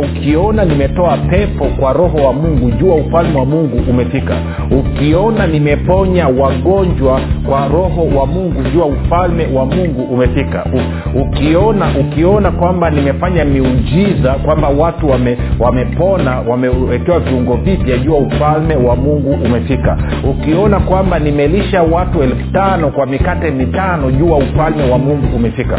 ukiona nimetoa pepo kwa roho wa mungu jua ufalme wa mungu umefika. Ukiona nimeponya wagonjwa kwa roho wa mungu jua ufalme wa mungu umefika. U, ukiona ukiona kwamba nimefanya miujiza kwamba watu wame, wamepona wamewekewa viungo vipya jua ufalme wa mungu umefika. Ukiona kwamba nimelisha watu elfu tano kwa mikate mitano jua ufalme wa mungu umefika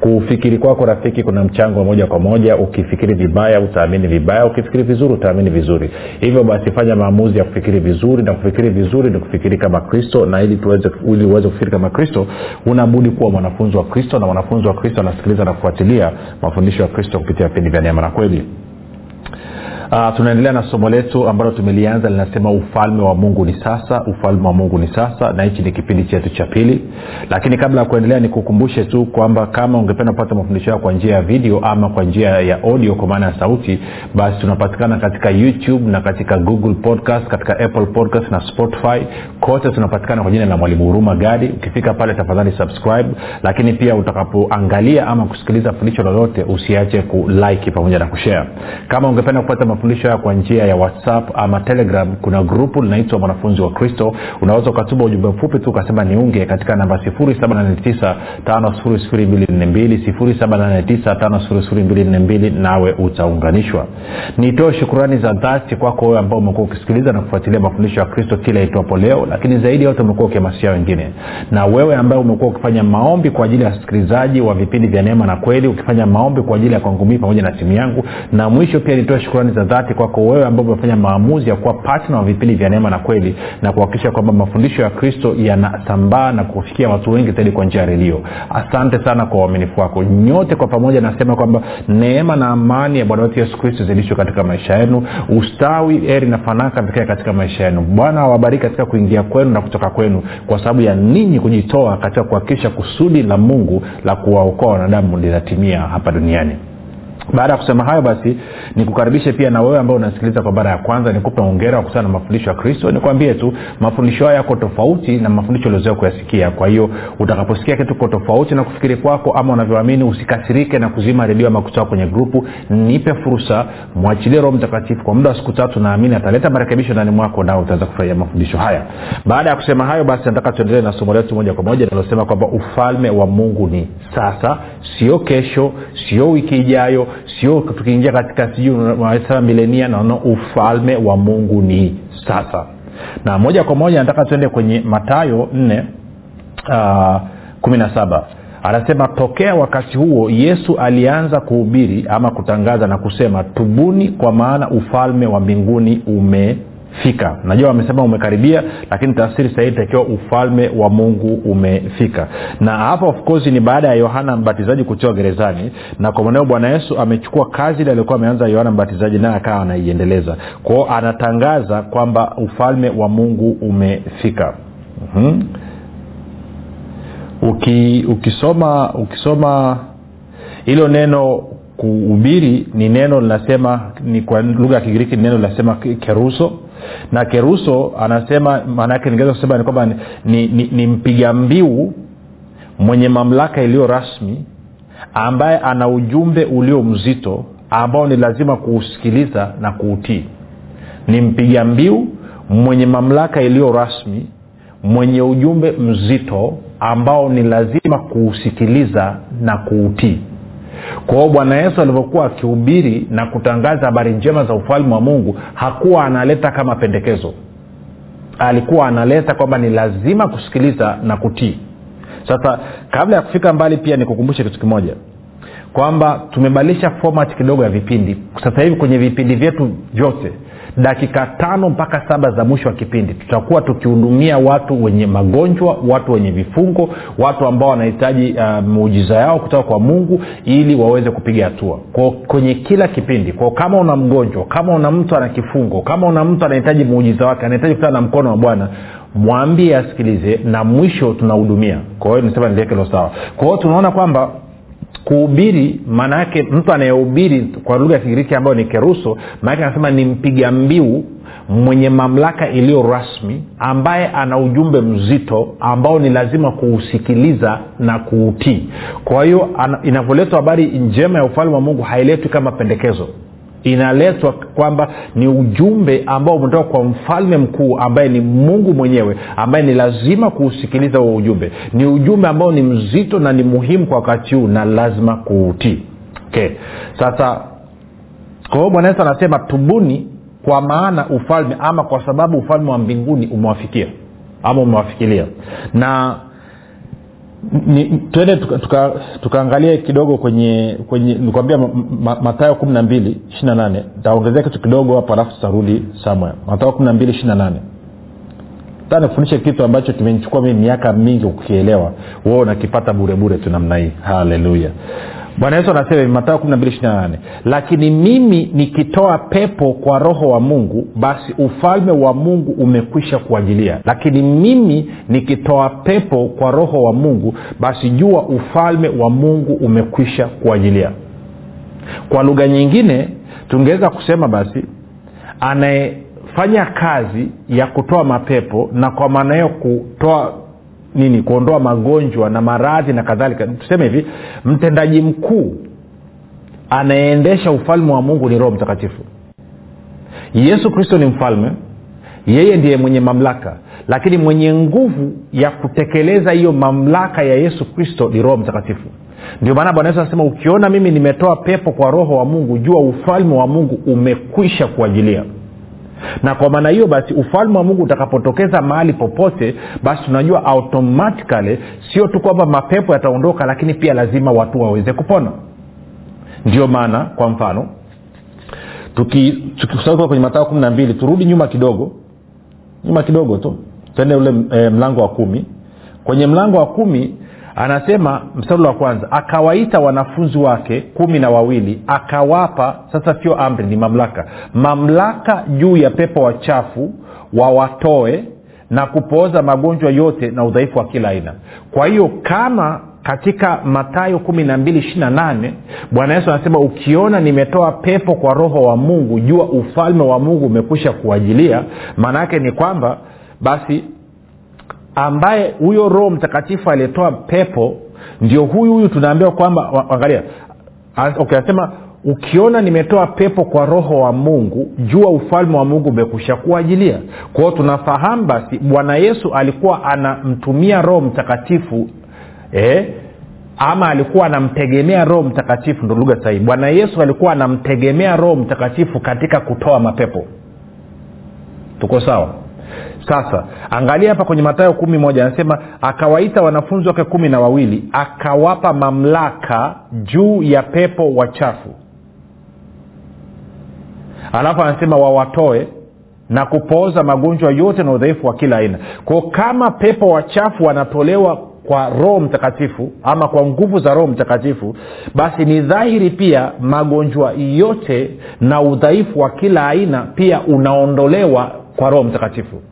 kufikiri kwako rafiki kuna mchango moja kwa moja. Ukifikiri vibaya utaamini vibaya. Ukifikiri vizuri utaamini vizuri. Hivyo basi fanya maamuzi ya kufikiri vizuri na kufikiri vizuri ni kufikiri kama kristo na ili tuweze ili uweze kufikiri kama kristo unabudi kuwa mwanafunzi wa kristo na mwanafunzi wa kristo anasikiliza na kufuatilia mafundisho ya kristo kupitia vipindi vya neema na kweli uh, tunaendelea na somo letu ambalo tumelianza linasema ufalme wa mungu ni sasa ufalme wa mungu ni sasa na hichi ni kipindi chetu cha pili. Lakini kabla ya kuendelea nikukumbushe tu kwamba kama ungependa kupata mafundisho yao kwa njia ya video ama kwa njia ya audio kwa maana ya sauti basi tunapatikana katika youtube na katika google podcast katika apple podcast na spotify. Kote tunapatikana kwa jina la mwalimu huruma gadi. Ukifika pale tafadhali subscribe. Lakini pia utakapoangalia ama kusikiliza fundisho lolote usiache kulike pamoja na kushare. Kama ungependa kupata mafundisho haya kwa njia ya whatsapp ama telegram. Kuna grupu linaitwa mwanafunzi wa kristo. Unaweza ukatuma ujumbe mfupi tu ukasema niunge katika namba 7895242 nawe utaunganishwa. Nitoe shukurani za dhati kwako wewe ambao umekuwa ukisikiliza na kufuatilia mafundisho ya kristo kila itwapo leo lakini zaidi yote umekuwa ukihamasisha wengine. Na wewe ambaye umekuwa ukifanya maombi kwa ajili ya wasikilizaji wa vipindi vya neema na kweli ukifanya maombi kwa ajili ya kwangumii pamoja na timu yangu. Na mwisho pia nitoe shukurani za dhati kwako wewe ambao umefanya maamuzi ya kuwa patna wa vipindi vya neema na kweli na kuhakikisha kwamba mafundisho ya kristo yanasambaa na kufikia watu wengi zaidi kwa njia ya redio. Asante sana kwa uaminifu wako. Nyote kwa pamoja nasema kwamba neema na amani ya bwana wetu yesu kristo zilishwe katika maisha yenu. Ustawi heri na fanaka vikae katika maisha yenu. Bwana awabariki katika kuingia kwenu na kutoka kwenu kwa sababu ya ninyi kujitoa katika kuhakikisha kusudi la mungu la kuwaokoa wanadamu linatimia hapa duniani baada ya kusema hayo basi nikukaribishe pia na wewe ambao unasikiliza kwa mara ya kwanza nikupe ongera kuhusiana na mafundisho ya kristo. Nikwambie tu mafundisho hayo yako tofauti na mafundisho uliozoea kuyasikia. Kwa hiyo utakaposikia kitu ko tofauti na kufikiri kwako ama unavyoamini usikasirike na kuzima redio ama kutoka kwenye grupu. Nipe fursa mwachilie roho mtakatifu kwa muda wa siku tatu naamini ataleta marekebisho ndani mwako nao utaweza kufurahia mafundisho haya. Baada ya kusema hayo basi nataka tuendelee na somo letu moja kwa moja linalosema kwamba ufalme wa mungu ni sasa sio kesho sio wiki ijayo sio tukiingia katika sijui milenia naona ufalme wa mungu ni sasa. Na moja kwa moja nataka tuende kwenye matayo nne kumi na saba. Anasema tokea wakati huo yesu alianza kuhubiri ama kutangaza na kusema tubuni kwa maana ufalme wa mbinguni ume fika. Najua wamesema umekaribia lakini tafsiri sahii itakiwa ufalme wa mungu umefika. Na hapa of course ni baada ya yohana mbatizaji kutiwa gerezani na kwa mwanao bwana yesu amechukua kazi ile aliokuwa ameanza yohana mbatizaji naye akawa anaiendeleza. Kwao anatangaza kwamba ufalme wa mungu umefika. Mm-hmm. Uki, ukisoma ukisoma hilo neno kuhubiri ni neno linasema ni kwa lugha ya kigiriki ni neno linasema keruso na keruso anasema maana yake ningeweza kusema ni kwamba ni, ni, ni, ni mpiga mbiu mwenye mamlaka iliyo rasmi ambaye ana ujumbe ulio mzito ambao ni lazima kuusikiliza na kuutii. Ni mpiga mbiu mwenye mamlaka iliyo rasmi mwenye ujumbe mzito ambao ni lazima kuusikiliza na kuutii kwa hiyo bwana yesu alivyokuwa akihubiri na kutangaza habari njema za ufalme wa mungu hakuwa analeta kama pendekezo. Alikuwa analeta kwamba ni lazima kusikiliza na kutii. Sasa kabla ya kufika mbali pia nikukumbushe kitu kimoja. Kwamba tumebadilisha format kidogo ya vipindi. Sasa hivi kwenye vipindi vyetu vyote dakika tano mpaka saba za mwisho wa kipindi. Tutakuwa tukihudumia watu wenye magonjwa watu wenye vifungo watu ambao wanahitaji uh, muujiza yao kutoka kwa mungu ili waweze kupiga hatua. Kwenye kila kipindi kwa kama una mgonjwa kama una mtu ana kifungo kama una mtu anahitaji muujiza wake anahitaji kutana na mkono wa bwana mwambie asikilize na mwisho tunahudumia. Kwa hiyo nisema niliweke sawa. Kwa hiyo tunaona kwamba kuhubiri maana yake mtu anayehubiri kwa lugha ya kigiriki ambayo ni keruso maanake anasema ni mpiga mbiu mwenye mamlaka iliyo rasmi ambaye ana ujumbe mzito ambao ni lazima kuusikiliza na kuutii. Kwa hiyo inavyoletwa habari njema ya ufalme wa mungu hailetwi kama pendekezo inaletwa kwamba ni ujumbe ambao umetoka kwa mfalme mkuu ambaye ni mungu mwenyewe ambaye ni lazima kuusikiliza huo ujumbe. Ni ujumbe ambao ni mzito na ni muhimu kwa wakati huu na lazima kuutii. Okay. sasa kwa hiyo bwana yesu anasema tubuni kwa maana ufalme ama kwa sababu ufalme wa mbinguni umewafikia ama umewafikilia. Na twende tukaangalia tuka, tuka kidogo kwenye kwenye nikwambia matayo kumi na mbili ishiri na nane. Taongezea kitu kidogo hapo alafu tutarudi samwe matayo kumi na mbili ishiri na nane. Ta nikufundishe kitu ambacho kimenichukua mii miaka mingi kukielewa. Wewe unakipata burebure tu namna hii. Haleluya bwana yesu anasema matayo 12 lakini mimi nikitoa pepo kwa roho wa mungu basi ufalme wa mungu umekwisha kuajilia lakini mimi nikitoa pepo kwa roho wa mungu basi jua ufalme wa mungu umekwisha kuajilia kwa lugha nyingine tungeweza kusema basi anayefanya kazi ya kutoa mapepo na kwa maana hiyo kutoa nini kuondoa magonjwa na maradhi na kadhalika. Tuseme hivi mtendaji mkuu anayeendesha ufalme wa mungu ni roho mtakatifu. Yesu kristo ni mfalme yeye ndiye mwenye mamlaka lakini mwenye nguvu ya kutekeleza hiyo mamlaka ya yesu kristo ni roho mtakatifu. Ndio maana bwana yesu anasema ukiona mimi nimetoa pepo kwa roho wa mungu jua ufalme wa mungu umekwisha kuajilia na kwa maana hiyo basi ufalme wa mungu utakapotokeza mahali popote basi tunajua automatikali sio tu kwamba mapepo yataondoka lakini pia lazima watu waweze kupona. Ndio maana kwa mfano tukisauka kwenye matao kumi na mbili turudi nyuma kidogo nyuma kidogo tu tende ule e, mlango wa kumi. Kwenye mlango wa kumi anasema mstari wa kwanza akawaita wanafunzi wake kumi na wawili akawapa sasa sio amri ni mamlaka mamlaka juu ya pepo wachafu wawatoe na kupooza magonjwa yote na udhaifu wa kila aina. Kwa hiyo kama katika matayo kumi na mbili ishiri na nane bwana yesu anasema ukiona nimetoa pepo kwa roho wa mungu jua ufalme wa mungu umekwisha kuajilia maana yake ni kwamba basi ambaye huyo roho mtakatifu aliyetoa pepo ndio huyu huyu tunaambiwa kwamba angalia okay, anasema ukiona nimetoa pepo kwa roho wa mungu jua ufalme wa mungu umekusha kuajilia. Kwao tunafahamu basi bwana yesu alikuwa anamtumia roho mtakatifu eh, ama alikuwa anamtegemea roho mtakatifu ndo lugha sahihi. Bwana yesu alikuwa anamtegemea roho mtakatifu katika kutoa mapepo. Tuko sawa sasa angalia hapa kwenye matayo kumi moja anasema akawaita wanafunzi wake kumi na wawili akawapa mamlaka juu ya pepo wachafu. Alafu anasema wawatoe na kupooza magonjwa yote na udhaifu wa kila aina. Kwao kama pepo wachafu wanatolewa kwa roho mtakatifu ama kwa nguvu za roho mtakatifu basi ni dhahiri pia magonjwa yote na udhaifu wa kila aina pia unaondolewa kwa roho mtakatifu.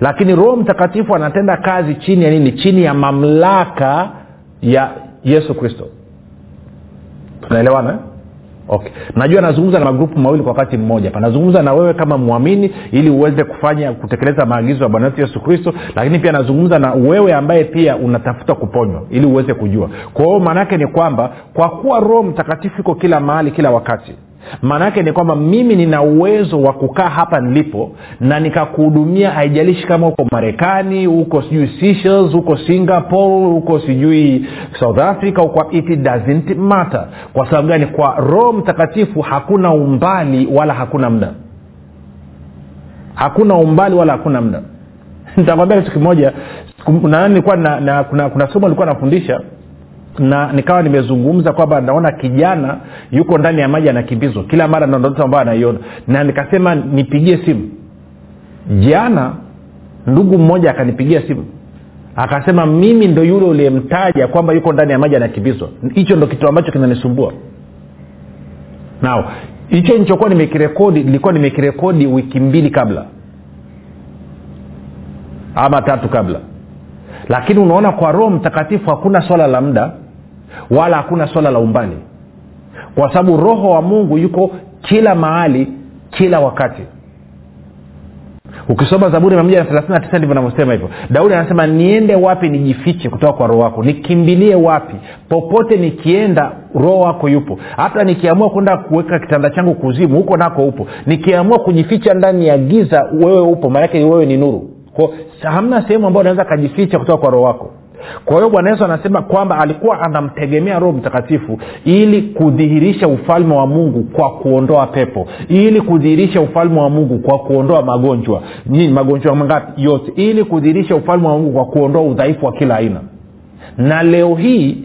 Lakini roho mtakatifu anatenda kazi chini ya nini? Chini ya mamlaka ya yesu kristo. Tunaelewana eh? okay. Najua nazungumza na magrupu mawili kwa wakati mmoja panazungumza na wewe kama mwamini ili uweze kufanya kutekeleza maagizo ya bwana wetu yesu kristo lakini pia nazungumza na wewe ambaye pia unatafuta kuponywa ili uweze kujua. Kwa hiyo maanaake ni kwamba kwa kuwa roho mtakatifu iko kila mahali kila wakati maana yake ni kwamba mimi nina uwezo wa kukaa hapa nilipo na nikakuhudumia haijalishi kama huko marekani huko sijui Seychelles, huko singapore huko sijui south africa huko it doesn't matter. Kwa sababu gani? Kwa roho mtakatifu hakuna umbali wala hakuna muda. Hakuna umbali wala hakuna muda. Nitakwambia kitu kimoja. Nilikuwa na, kuna, kuna somo likuwa nafundisha na nikawa nimezungumza kwamba naona kijana yuko ndani ya maji anakimbizwa kila mara na ndoto ambayo anaiona. Na nikasema nipigie simu. Jana ndugu mmoja akanipigia simu. Akasema mimi ndo yule uliyemtaja kwamba yuko ndani ya maji anakimbizwa hicho ndo kitu ambacho kinanisumbua. Nao hicho nilichokuwa nimekirekodi nilikuwa nimekirekodi wiki mbili kabla. Ama tatu kabla. Lakini unaona kwa roho mtakatifu hakuna swala la muda wala hakuna swala la umbali. Kwa sababu roho wa mungu yuko kila mahali kila wakati. Ukisoma zaburi mia na tisa ndivyo navyosema hivyo. Daudi anasema niende wapi nijifiche kutoka kwa roho wako? Nikimbilie wapi? Popote nikienda roho wako yupo. Hata nikiamua kwenda kuweka kitanda changu kuzimu huko nako upo. Nikiamua kujificha ndani ya giza wewe upo. Maanake wewe ni nuru. Ko hamna sehemu ambayo unaweza kajificha kutoka kwa roho wako kwa hiyo bwana yesu anasema kwamba alikuwa anamtegemea roho mtakatifu ili kudhihirisha ufalme wa mungu kwa kuondoa pepo ili kudhihirisha ufalme wa mungu kwa kuondoa magonjwa. Nini magonjwa mangapi? Yote. Ili kudhihirisha ufalme wa mungu kwa kuondoa udhaifu wa kila aina. Na leo hii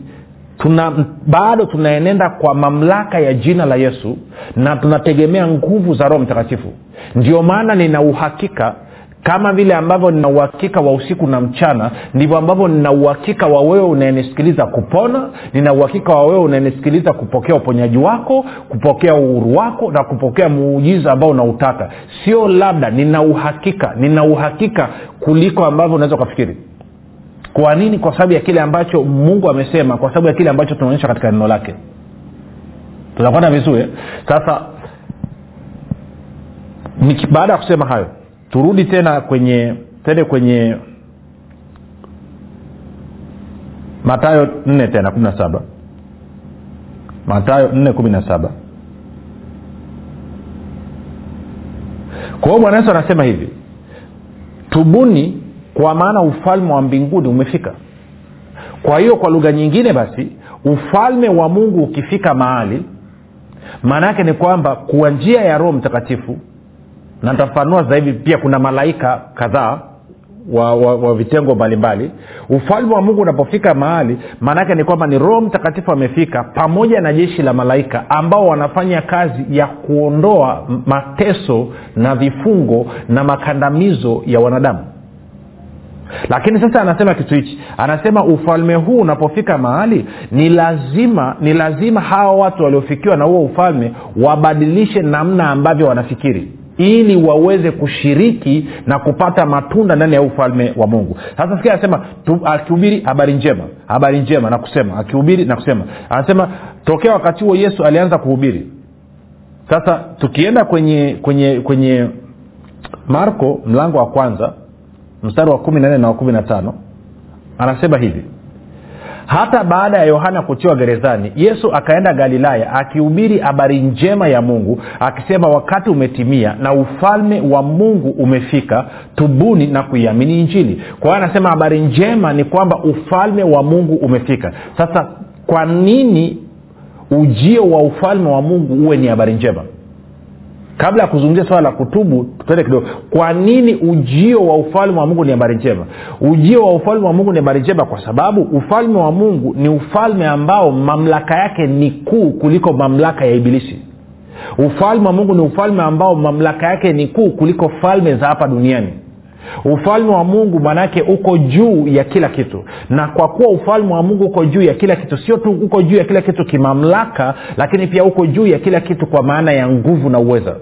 tuna bado tunaenenda kwa mamlaka ya jina la yesu na tunategemea nguvu za roho mtakatifu. Ndio maana nina uhakika kama vile ambavyo nina uhakika wa usiku na mchana ndivyo ambavyo nina uhakika wa wewe unayenisikiliza kupona nina uhakika wa wewe unayenisikiliza kupokea uponyaji wako kupokea uhuru wako na kupokea muujiza ambao unautaka sio labda nina uhakika nina uhakika kuliko ambavyo unaweza ukafikiri. Kwa nini? Kwa sababu ya kile ambacho mungu amesema kwa sababu ya kile ambacho tunaonyesha katika neno lake. Tunakwenda vizuri sasa baada ya kusema hayo turudi tena kwenye tende kwenye matayo nne tena kumi na matayo nne kumi na saba. Kwa hiyo bwana yesu anasema hivi tubuni kwa maana ufalme wa mbinguni umefika. Kwa hiyo kwa lugha nyingine basi ufalme wa mungu ukifika mahali maana yake ni kwamba kwa njia ya roho mtakatifu na nitafanua zaidi pia kuna malaika kadhaa wa, wa, wa vitengo mbalimbali. Ufalme wa mungu unapofika mahali maanaake ni kwamba ni roho mtakatifu amefika pamoja na jeshi la malaika ambao wanafanya kazi ya kuondoa mateso na vifungo na makandamizo ya wanadamu. Lakini sasa anasema kitu hichi. Anasema ufalme huu unapofika mahali ni lazima ni lazima hawa watu waliofikiwa na huo ufalme wabadilishe namna ambavyo wanafikiri ili waweze kushiriki na kupata matunda ndani ya ufalme wa mungu. Sasa sikia anasema akihubiri habari njema habari njema na kusema akihubiri na kusema. Anasema tokea wakati huo yesu alianza kuhubiri. Sasa tukienda kwenye kwenye kwenye marko mlango wa kwanza mstari wa kumi na nne na wa kumi na tano anasema hivi hata baada ya yohana kutiwa gerezani yesu akaenda galilaya akihubiri habari njema ya mungu akisema wakati umetimia na ufalme wa mungu umefika tubuni na kuiamini injili. Kwa hiyo anasema habari njema ni kwamba ufalme wa mungu umefika. Sasa kwa nini ujio wa ufalme wa mungu uwe ni habari njema kabla ya kuzungumzia swala la kutubu tuende kidogo. Kwa nini ujio wa ufalme wa mungu ni habari njema? Ujio wa ufalme wa mungu ni habari njema kwa sababu ufalme wa mungu ni ufalme ambao mamlaka yake ni kuu kuliko mamlaka ya ibilisi. Ufalme wa mungu ni ufalme ambao mamlaka yake ni kuu kuliko falme za hapa duniani. Ufalme wa mungu maanaake uko juu ya kila kitu. Na kwa kuwa ufalme wa mungu uko juu ya kila kitu sio tu uko juu ya kila kitu kimamlaka lakini pia uko juu ya kila kitu kwa maana ya nguvu na uweza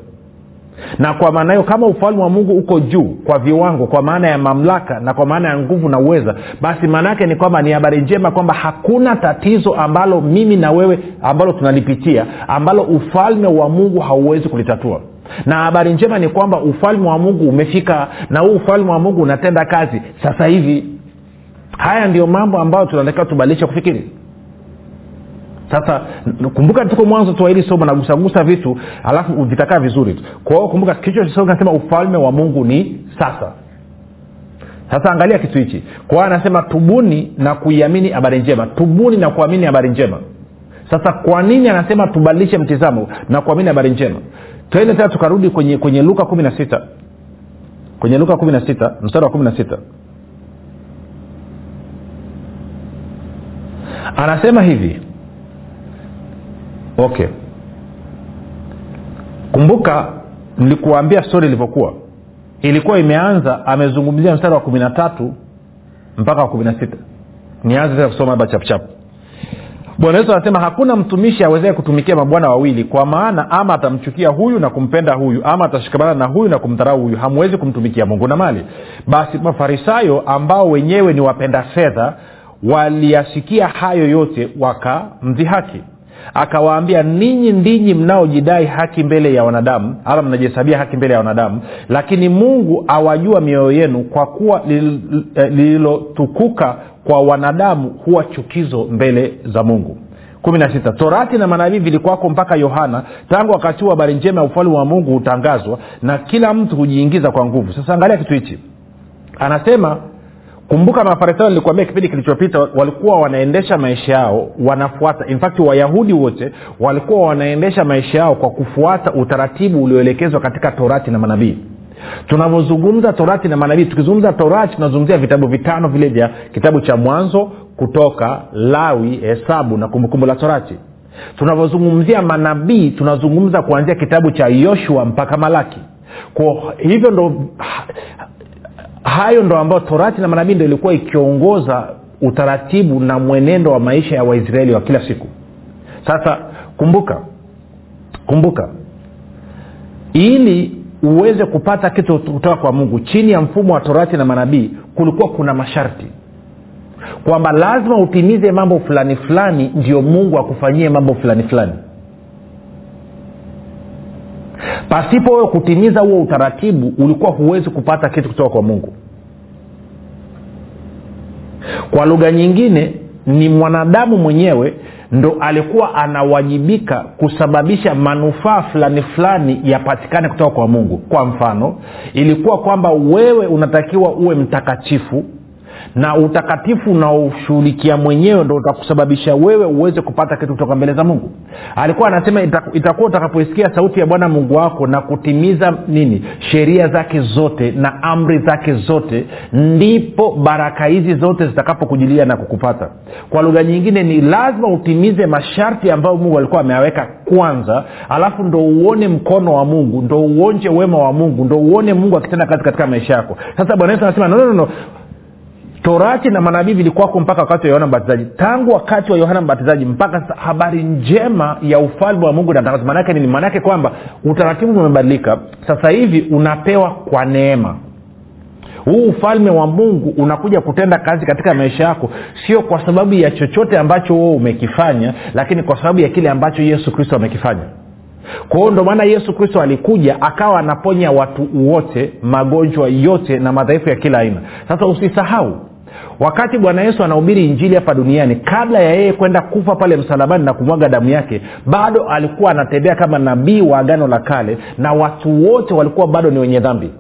na kwa maana hiyo kama ufalme wa mungu uko juu kwa viwango kwa maana ya mamlaka na kwa maana ya nguvu na uweza basi maana yake ni kwamba ni habari njema kwamba hakuna tatizo ambalo mimi na wewe ambalo tunalipitia ambalo ufalme wa mungu hauwezi kulitatua. Na habari njema ni kwamba ufalme wa mungu umefika na huu ufalme wa mungu unatenda kazi sasa hivi. Haya ndio mambo ambayo tunatakiwa tubadilishe kufikiri sasa kumbuka tuko mwanzo tu wa hili somo nagusagusa vitu alafu vitakaa vizuri tu. Kwa kumbuka kichwa cha ufalme wa mungu ni sasa. Sasa angalia kitu hichi. Kwa hiyo anasema tubuni na kuiamini habari njema. Tubuni na kuamini habari njema. Sasa kwa nini anasema tubadilishe mtizamo na kuamini habari njema? Twende tena tukarudi kwenye kwenye luka kumi na sita. Kwenye luka kumi na sita mstari wa kumi na sita. Anasema hivi okay. Kumbuka nilikuambia stori ilivyokuwa. Ilikuwa imeanza amezungumzia mstari wa kumi na tatu mpaka wa kumi na sita. Nianze tena kusoma labda chapuchapu bwana yesu anasema hakuna mtumishi awezae kutumikia mabwana wawili kwa maana ama atamchukia huyu na kumpenda huyu ama atashikamana na huyu na kumdharau huyu hamwezi kumtumikia mungu na mali. Basi mafarisayo ambao wenyewe ni wapenda fedha waliyasikia hayo yote wakamdhihaki akawaambia ninyi ndinyi mnaojidai haki mbele ya wanadamu. Ama mnajihesabia haki mbele ya wanadamu. Lakini mungu awajua mioyo yenu kwa kuwa lililotukuka kwa wanadamu huwa chukizo mbele za mungu. Kumi na sita. Torati na manabii vilikuwako mpaka yohana. Tangu wakati huu habari njema ya ufalme wa mungu hutangazwa na kila mtu hujiingiza kwa nguvu. Sasa angalia kitu hichi. Anasema kumbuka mafarisayo nilikuambia kipindi kilichopita walikuwa wanaendesha maisha yao wanafuata. In fact wayahudi wote walikuwa wanaendesha maisha yao kwa kufuata utaratibu ulioelekezwa katika torati na manabii. Tunavyozungumza torati na manabii tukizungumza torati tunazungumzia vitabu vitano vile vya kitabu cha mwanzo kutoka lawi hesabu na kumbukumbu la torati. Tunavyozungumzia manabii tunazungumza kuanzia kitabu cha yoshua mpaka malaki. Kwa hivyo ndo hayo ndo ambayo torati na manabii ndo ilikuwa ikiongoza utaratibu na mwenendo wa maisha ya waisraeli wa kila siku. Sasa kumbuka kumbuka. Ili uweze kupata kitu kutoka kwa mungu chini ya mfumo wa torati na manabii kulikuwa kuna masharti. Kwamba lazima utimize mambo fulani fulani ndio mungu akufanyie mambo fulani fulani pasipo wewe kutimiza huo utaratibu ulikuwa huwezi kupata kitu kutoka kwa mungu. Kwa lugha nyingine ni mwanadamu mwenyewe ndo alikuwa anawajibika kusababisha manufaa fulani fulani yapatikane kutoka kwa mungu. Kwa mfano ilikuwa kwamba wewe unatakiwa uwe mtakatifu na utakatifu unaoshughulikia mwenyewe ndo utakusababisha wewe uweze kupata kitu kutoka mbele za mungu. Alikuwa anasema itakuwa utakapoisikia sauti ya bwana mungu wako na kutimiza nini? Sheria zake zote na amri zake zote ndipo baraka hizi zote zitakapokujilia na kukupata. Kwa lugha nyingine ni lazima utimize masharti ambayo mungu alikuwa ameyaweka kwanza alafu ndo uone mkono wa mungu ndo uonje wema wa mungu ndo uone mungu akitenda kazi katika maisha yako. Sasa bwana yesu anasema no, no, no torati na manabii vilikuwako mpaka wakati wa yohana mbatizaji. Tangu wakati wa yohana mbatizaji mpaka sasa habari njema ya ufalme wa mungu inatangaza. Maanaake nini? Maanaake kwamba utaratibu umebadilika. Sasa hivi unapewa kwa neema. Huu ufalme wa mungu unakuja kutenda kazi katika maisha yako sio kwa sababu ya chochote ambacho wewe umekifanya lakini kwa sababu ya kile ambacho yesu kristo amekifanya. Kwa hiyo maana yesu kristo alikuja akawa anaponya watu wote magonjwa yote na madhaifu ya kila aina. Sasa usisahau wakati bwana yesu anahubiri injili hapa duniani kabla ya yeye kwenda kufa pale msalabani na kumwaga damu yake bado alikuwa anatembea kama nabii wa agano la kale na watu wote walikuwa bado ni wenye dhambi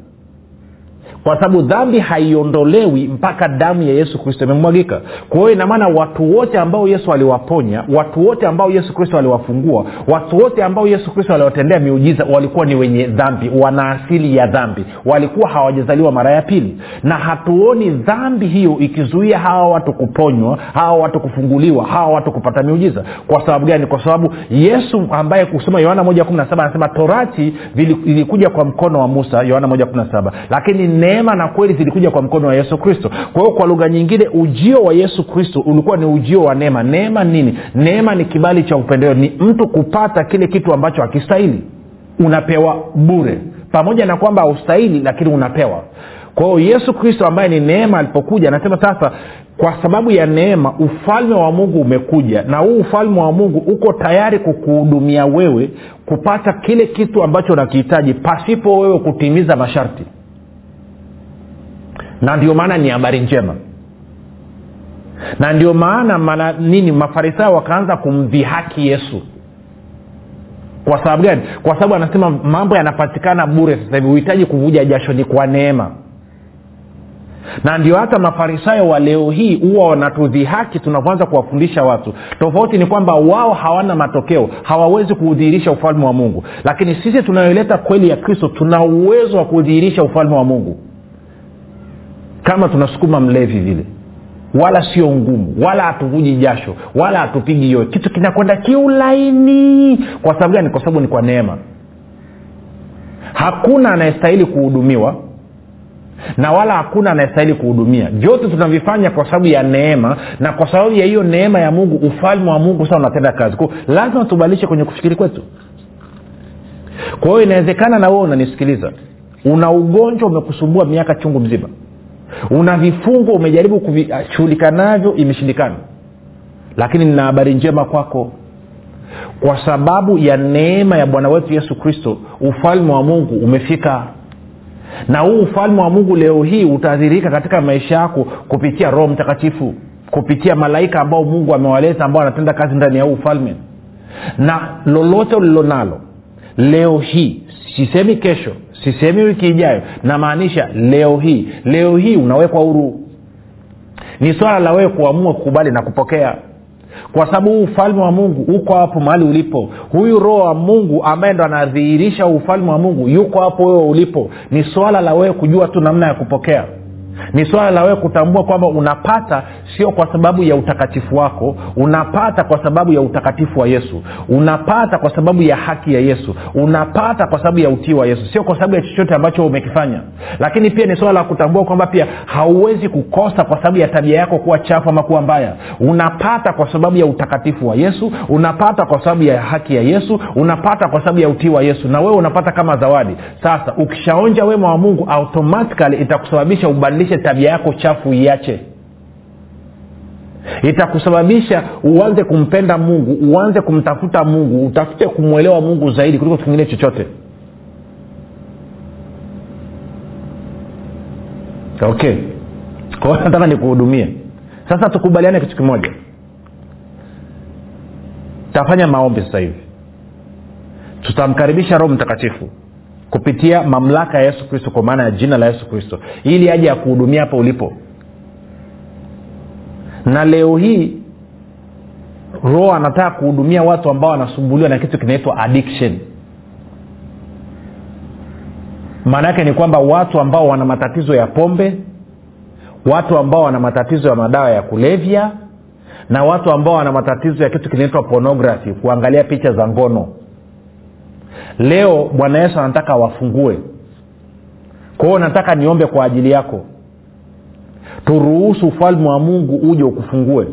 kwa sababu dhambi haiondolewi mpaka damu ya yesu kristo imemwagika. Kwa hiyo inamaana watu wote ambao yesu aliwaponya watu wote ambao yesu kristo aliwafungua watu wote ambao yesu kristo aliwatendea miujiza walikuwa ni wenye dhambi wana asili ya dhambi. Walikuwa hawajazaliwa mara ya pili. Na hatuoni dhambi hiyo ikizuia hawa watu kuponywa hawa watu kufunguliwa hawa watu kupata miujiza. Kwa sababu gani? Kwa sababu yesu ambaye kusoma yohana moja anasema torati ilikuja kwa mkono wa musa yohana lakini neema na kweli zilikuja kwa mkono wa yesu kristo. Kwa hiyo kwa lugha nyingine ujio wa yesu kristo ulikuwa ni ujio wa neema. Neema nini? Neema ni kibali cha upendeleo. Ni mtu kupata kile kitu ambacho hakistahili. Unapewa bure. Pamoja na kwamba haustahili lakini unapewa. Kwa hiyo yesu kristo ambaye ni neema alipokuja anasema sasa kwa sababu ya neema ufalme wa mungu umekuja. Na huu ufalme wa mungu uko tayari kukuhudumia wewe kupata kile kitu ambacho unakihitaji pasipo wewe kutimiza masharti na ndio maana ni habari njema. Na ndio maana mana, nini mafarisayo wakaanza kumdhihaki yesu. Kwa sababu gani? Kwa sababu anasema mambo yanapatikana bure sasa hivi huhitaji kuvuja jasho ni kwa neema. Na ndio hata mafarisayo wa leo hii huwa wanatudhihaki tunapoanza kuwafundisha watu. Tofauti ni kwamba wao hawana matokeo hawawezi kuudhihirisha ufalme wa mungu. Lakini sisi tunayoleta kweli ya kristo tuna uwezo wa kudhihirisha ufalme wa mungu kama tunasukuma mlevi vile wala sio ngumu wala hatuvuji jasho wala hatupigi yoe kitu kinakwenda kiulaini. Kwa sababu gani? Kwa sababu ni kwa neema. Hakuna anayestahili kuhudumiwa na wala hakuna anayestahili kuhudumia. Vyote tunavifanya kwa sababu ya neema na kwa sababu ya hiyo neema ya mungu ufalme wa mungu sasa unatenda kazi. Kwao lazima tubadilishe kwenye kufikiri kwetu. Kwa hiyo inawezekana na wewe unanisikiliza. Una ugonjwa umekusumbua miaka chungu mzima una vifungo umejaribu kushughulika navyo imeshindikana. Lakini nina habari njema kwako. Kwa sababu ya neema ya bwana wetu yesu kristo ufalme wa mungu umefika. Na huu ufalme wa mungu leo hii utadhirika katika maisha yako kupitia roho mtakatifu kupitia malaika ambao mungu amewaleta ambao anatenda kazi ndani ya huu ufalme. Na lolote ulilonalo leo hii sisemi kesho sisemi wiki ijayo. Namaanisha leo hii. Leo hii unawekwa huru. Ni swala la wewe kuamua kukubali na kupokea. Kwa sababu huu ufalme wa mungu uko hapo mahali ulipo. Huyu roho wa mungu ambaye ndo anadhihirisha ufalme wa mungu yuko hapo wewe ulipo. Ni swala la wewe kujua tu namna ya kupokea ni swala la wewe kutambua kwamba unapata sio kwa sababu ya utakatifu wako unapata kwa sababu ya utakatifu wa yesu unapata kwa sababu ya haki ya yesu unapata kwa sababu ya utii wa yesu sio kwa sababu ya chochote ambacho umekifanya. Lakini pia ni swala la kutambua kwamba pia hauwezi kukosa kwa sababu ya tabia yako kuwa chafu ama kuwa mbaya. Unapata kwa sababu ya utakatifu wa yesu unapata kwa sababu ya haki ya yesu unapata kwa sababu ya utii wa yesu na wewe unapata kama zawadi. Sasa ukishaonja wema wa mungu automatikali itakusababisha ubadilishe tabia yako chafu iache itakusababisha uanze kumpenda mungu uanze kumtafuta mungu utafute kumwelewa mungu zaidi kuliko kingine chochote. Okay. Kwa hiyo nataka nikuhudumie. Sasa tukubaliane kitu kimoja. Tafanya maombi sasa hivi. Tutamkaribisha roho mtakatifu kupitia mamlaka ya yesu kristo kwa maana ya jina la yesu kristo. Ili aje akuhudumia hapo ulipo. Na leo hii roho anataka kuhudumia watu ambao wanasumbuliwa na kitu kinaitwa addiction. Maana yake ni kwamba watu ambao wana matatizo ya pombe watu ambao wana matatizo ya madawa ya kulevya na watu ambao wana matatizo ya kitu kinaitwa pornography kuangalia picha za ngono leo bwana yesu anataka wafungue kwa hiyo nataka niombe kwa ajili yako. Turuhusu ufalme wa mungu uje ukufungue.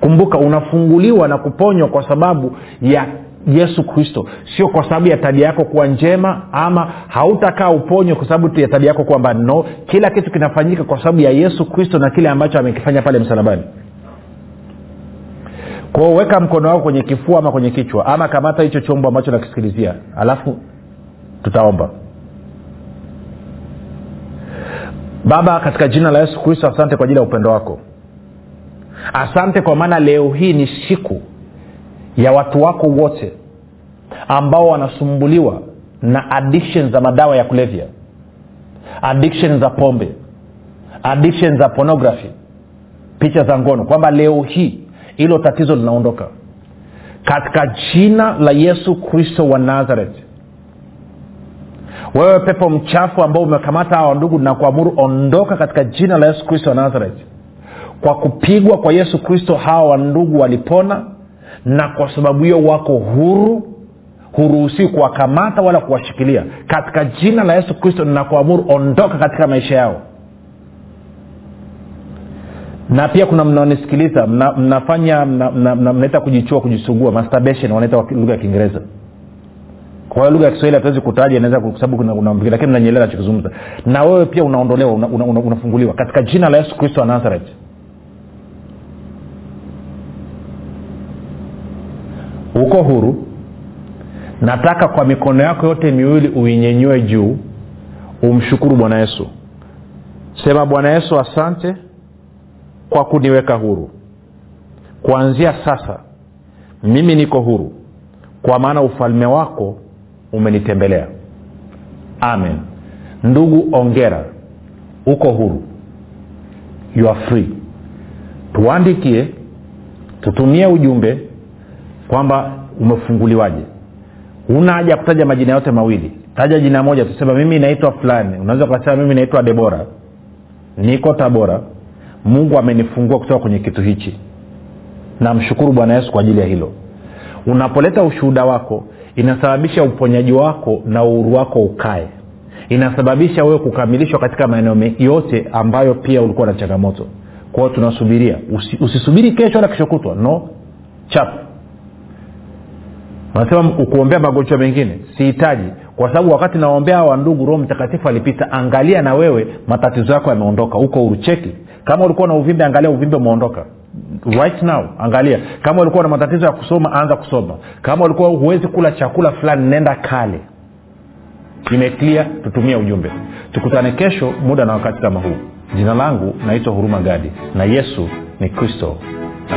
Kumbuka unafunguliwa na kuponywa kwa sababu ya yesu kristo. Sio kwa sababu ya tabia yako kuwa njema ama hautakaa uponywe kwa sababu ya tabia yako kuwa mbaya. No kila kitu kinafanyika kwa sababu ya yesu kristo na kile ambacho amekifanya pale msalabani kwao weka mkono wako kwenye kifua ama kwenye kichwa ama kamata hicho chombo ambacho nakisikilizia alafu tutaomba. Baba katika jina la yesu kristo asante kwa ajili ya upendo wako. Asante kwa maana leo hii ni siku ya watu wako wote ambao wanasumbuliwa na addiction za madawa ya kulevya addiction za pombe addiction za pornography picha za ngono kwamba leo hii hilo tatizo linaondoka. Katika jina la yesu kristo wa nazareth. Wewe pepo mchafu ambao umekamata hawa ndugu na kuamuru ondoka katika jina la yesu kristo wa nazareth. Kwa kupigwa kwa yesu kristo hawa wandugu walipona na kwa sababu hiyo wako huru huruhusiwi kuwakamata wala kuwashikilia. Katika jina la yesu kristo ninakuamuru ondoka katika maisha yao na pia kuna mnaonisikiliza mna, mnafanya mnaita mna, mna, kujichua kujisugua masturbation wanaita lugha ya kiingereza. Kwa lugha ya kiswahili hatuwezi kutaja inaweza kwa sababu kuna, kuna lakini mnanyelea nachokizungumza. Na wewe pia unaondolewa una, una, una, unafunguliwa. Katika jina la yesu kristo wa nazareth. Uko huru. Nataka kwa mikono yako yote miwili uinyenyue juu umshukuru bwana yesu. Sema bwana yesu asante kwa kuniweka huru. Kuanzia sasa mimi niko huru kwa maana ufalme wako umenitembelea. Amen. Ndugu ongera uko huru. You are free. Tuandikie tutumie ujumbe kwamba umefunguliwaje. Una haja ya kutaja majina yote mawili. Taja jina moja tusema mimi naitwa fulani. Unaweza ukasema mimi naitwa debora. Niko tabora mungu amenifungua kutoka kwenye kitu hichi. Namshukuru bwana yesu kwa ajili ya hilo. Unapoleta ushuhuda wako inasababisha uponyaji wako na uhuru wako ukae. Inasababisha wewe kukamilishwa katika maeneo yote ambayo pia ulikuwa na changamoto. Kwao tunasubiria. Usi, usisubiri kesho wala kesho kutwa. No. Chap. Unasema ukuombea magonjwa mengine? Sihitaji. Kwa sababu wakati naombea hawa ndugu roho mtakatifu alipita angalia na wewe matatizo yako yameondoka. Huko urucheki kama ulikuwa na uvimbe angalia uvimbe umeondoka. Right now angalia. Kama ulikuwa na matatizo ya kusoma anza kusoma. Kama ulikuwa huwezi kula chakula fulani nenda kale. Imeklia tutumie ujumbe. Tukutane kesho muda na wakati kama huu. Jina langu naitwa huruma gadi na yesu ni kristo na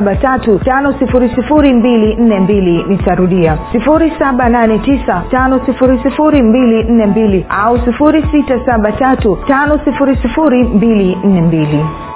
6735242 nitarudia. 7895242 au 6735242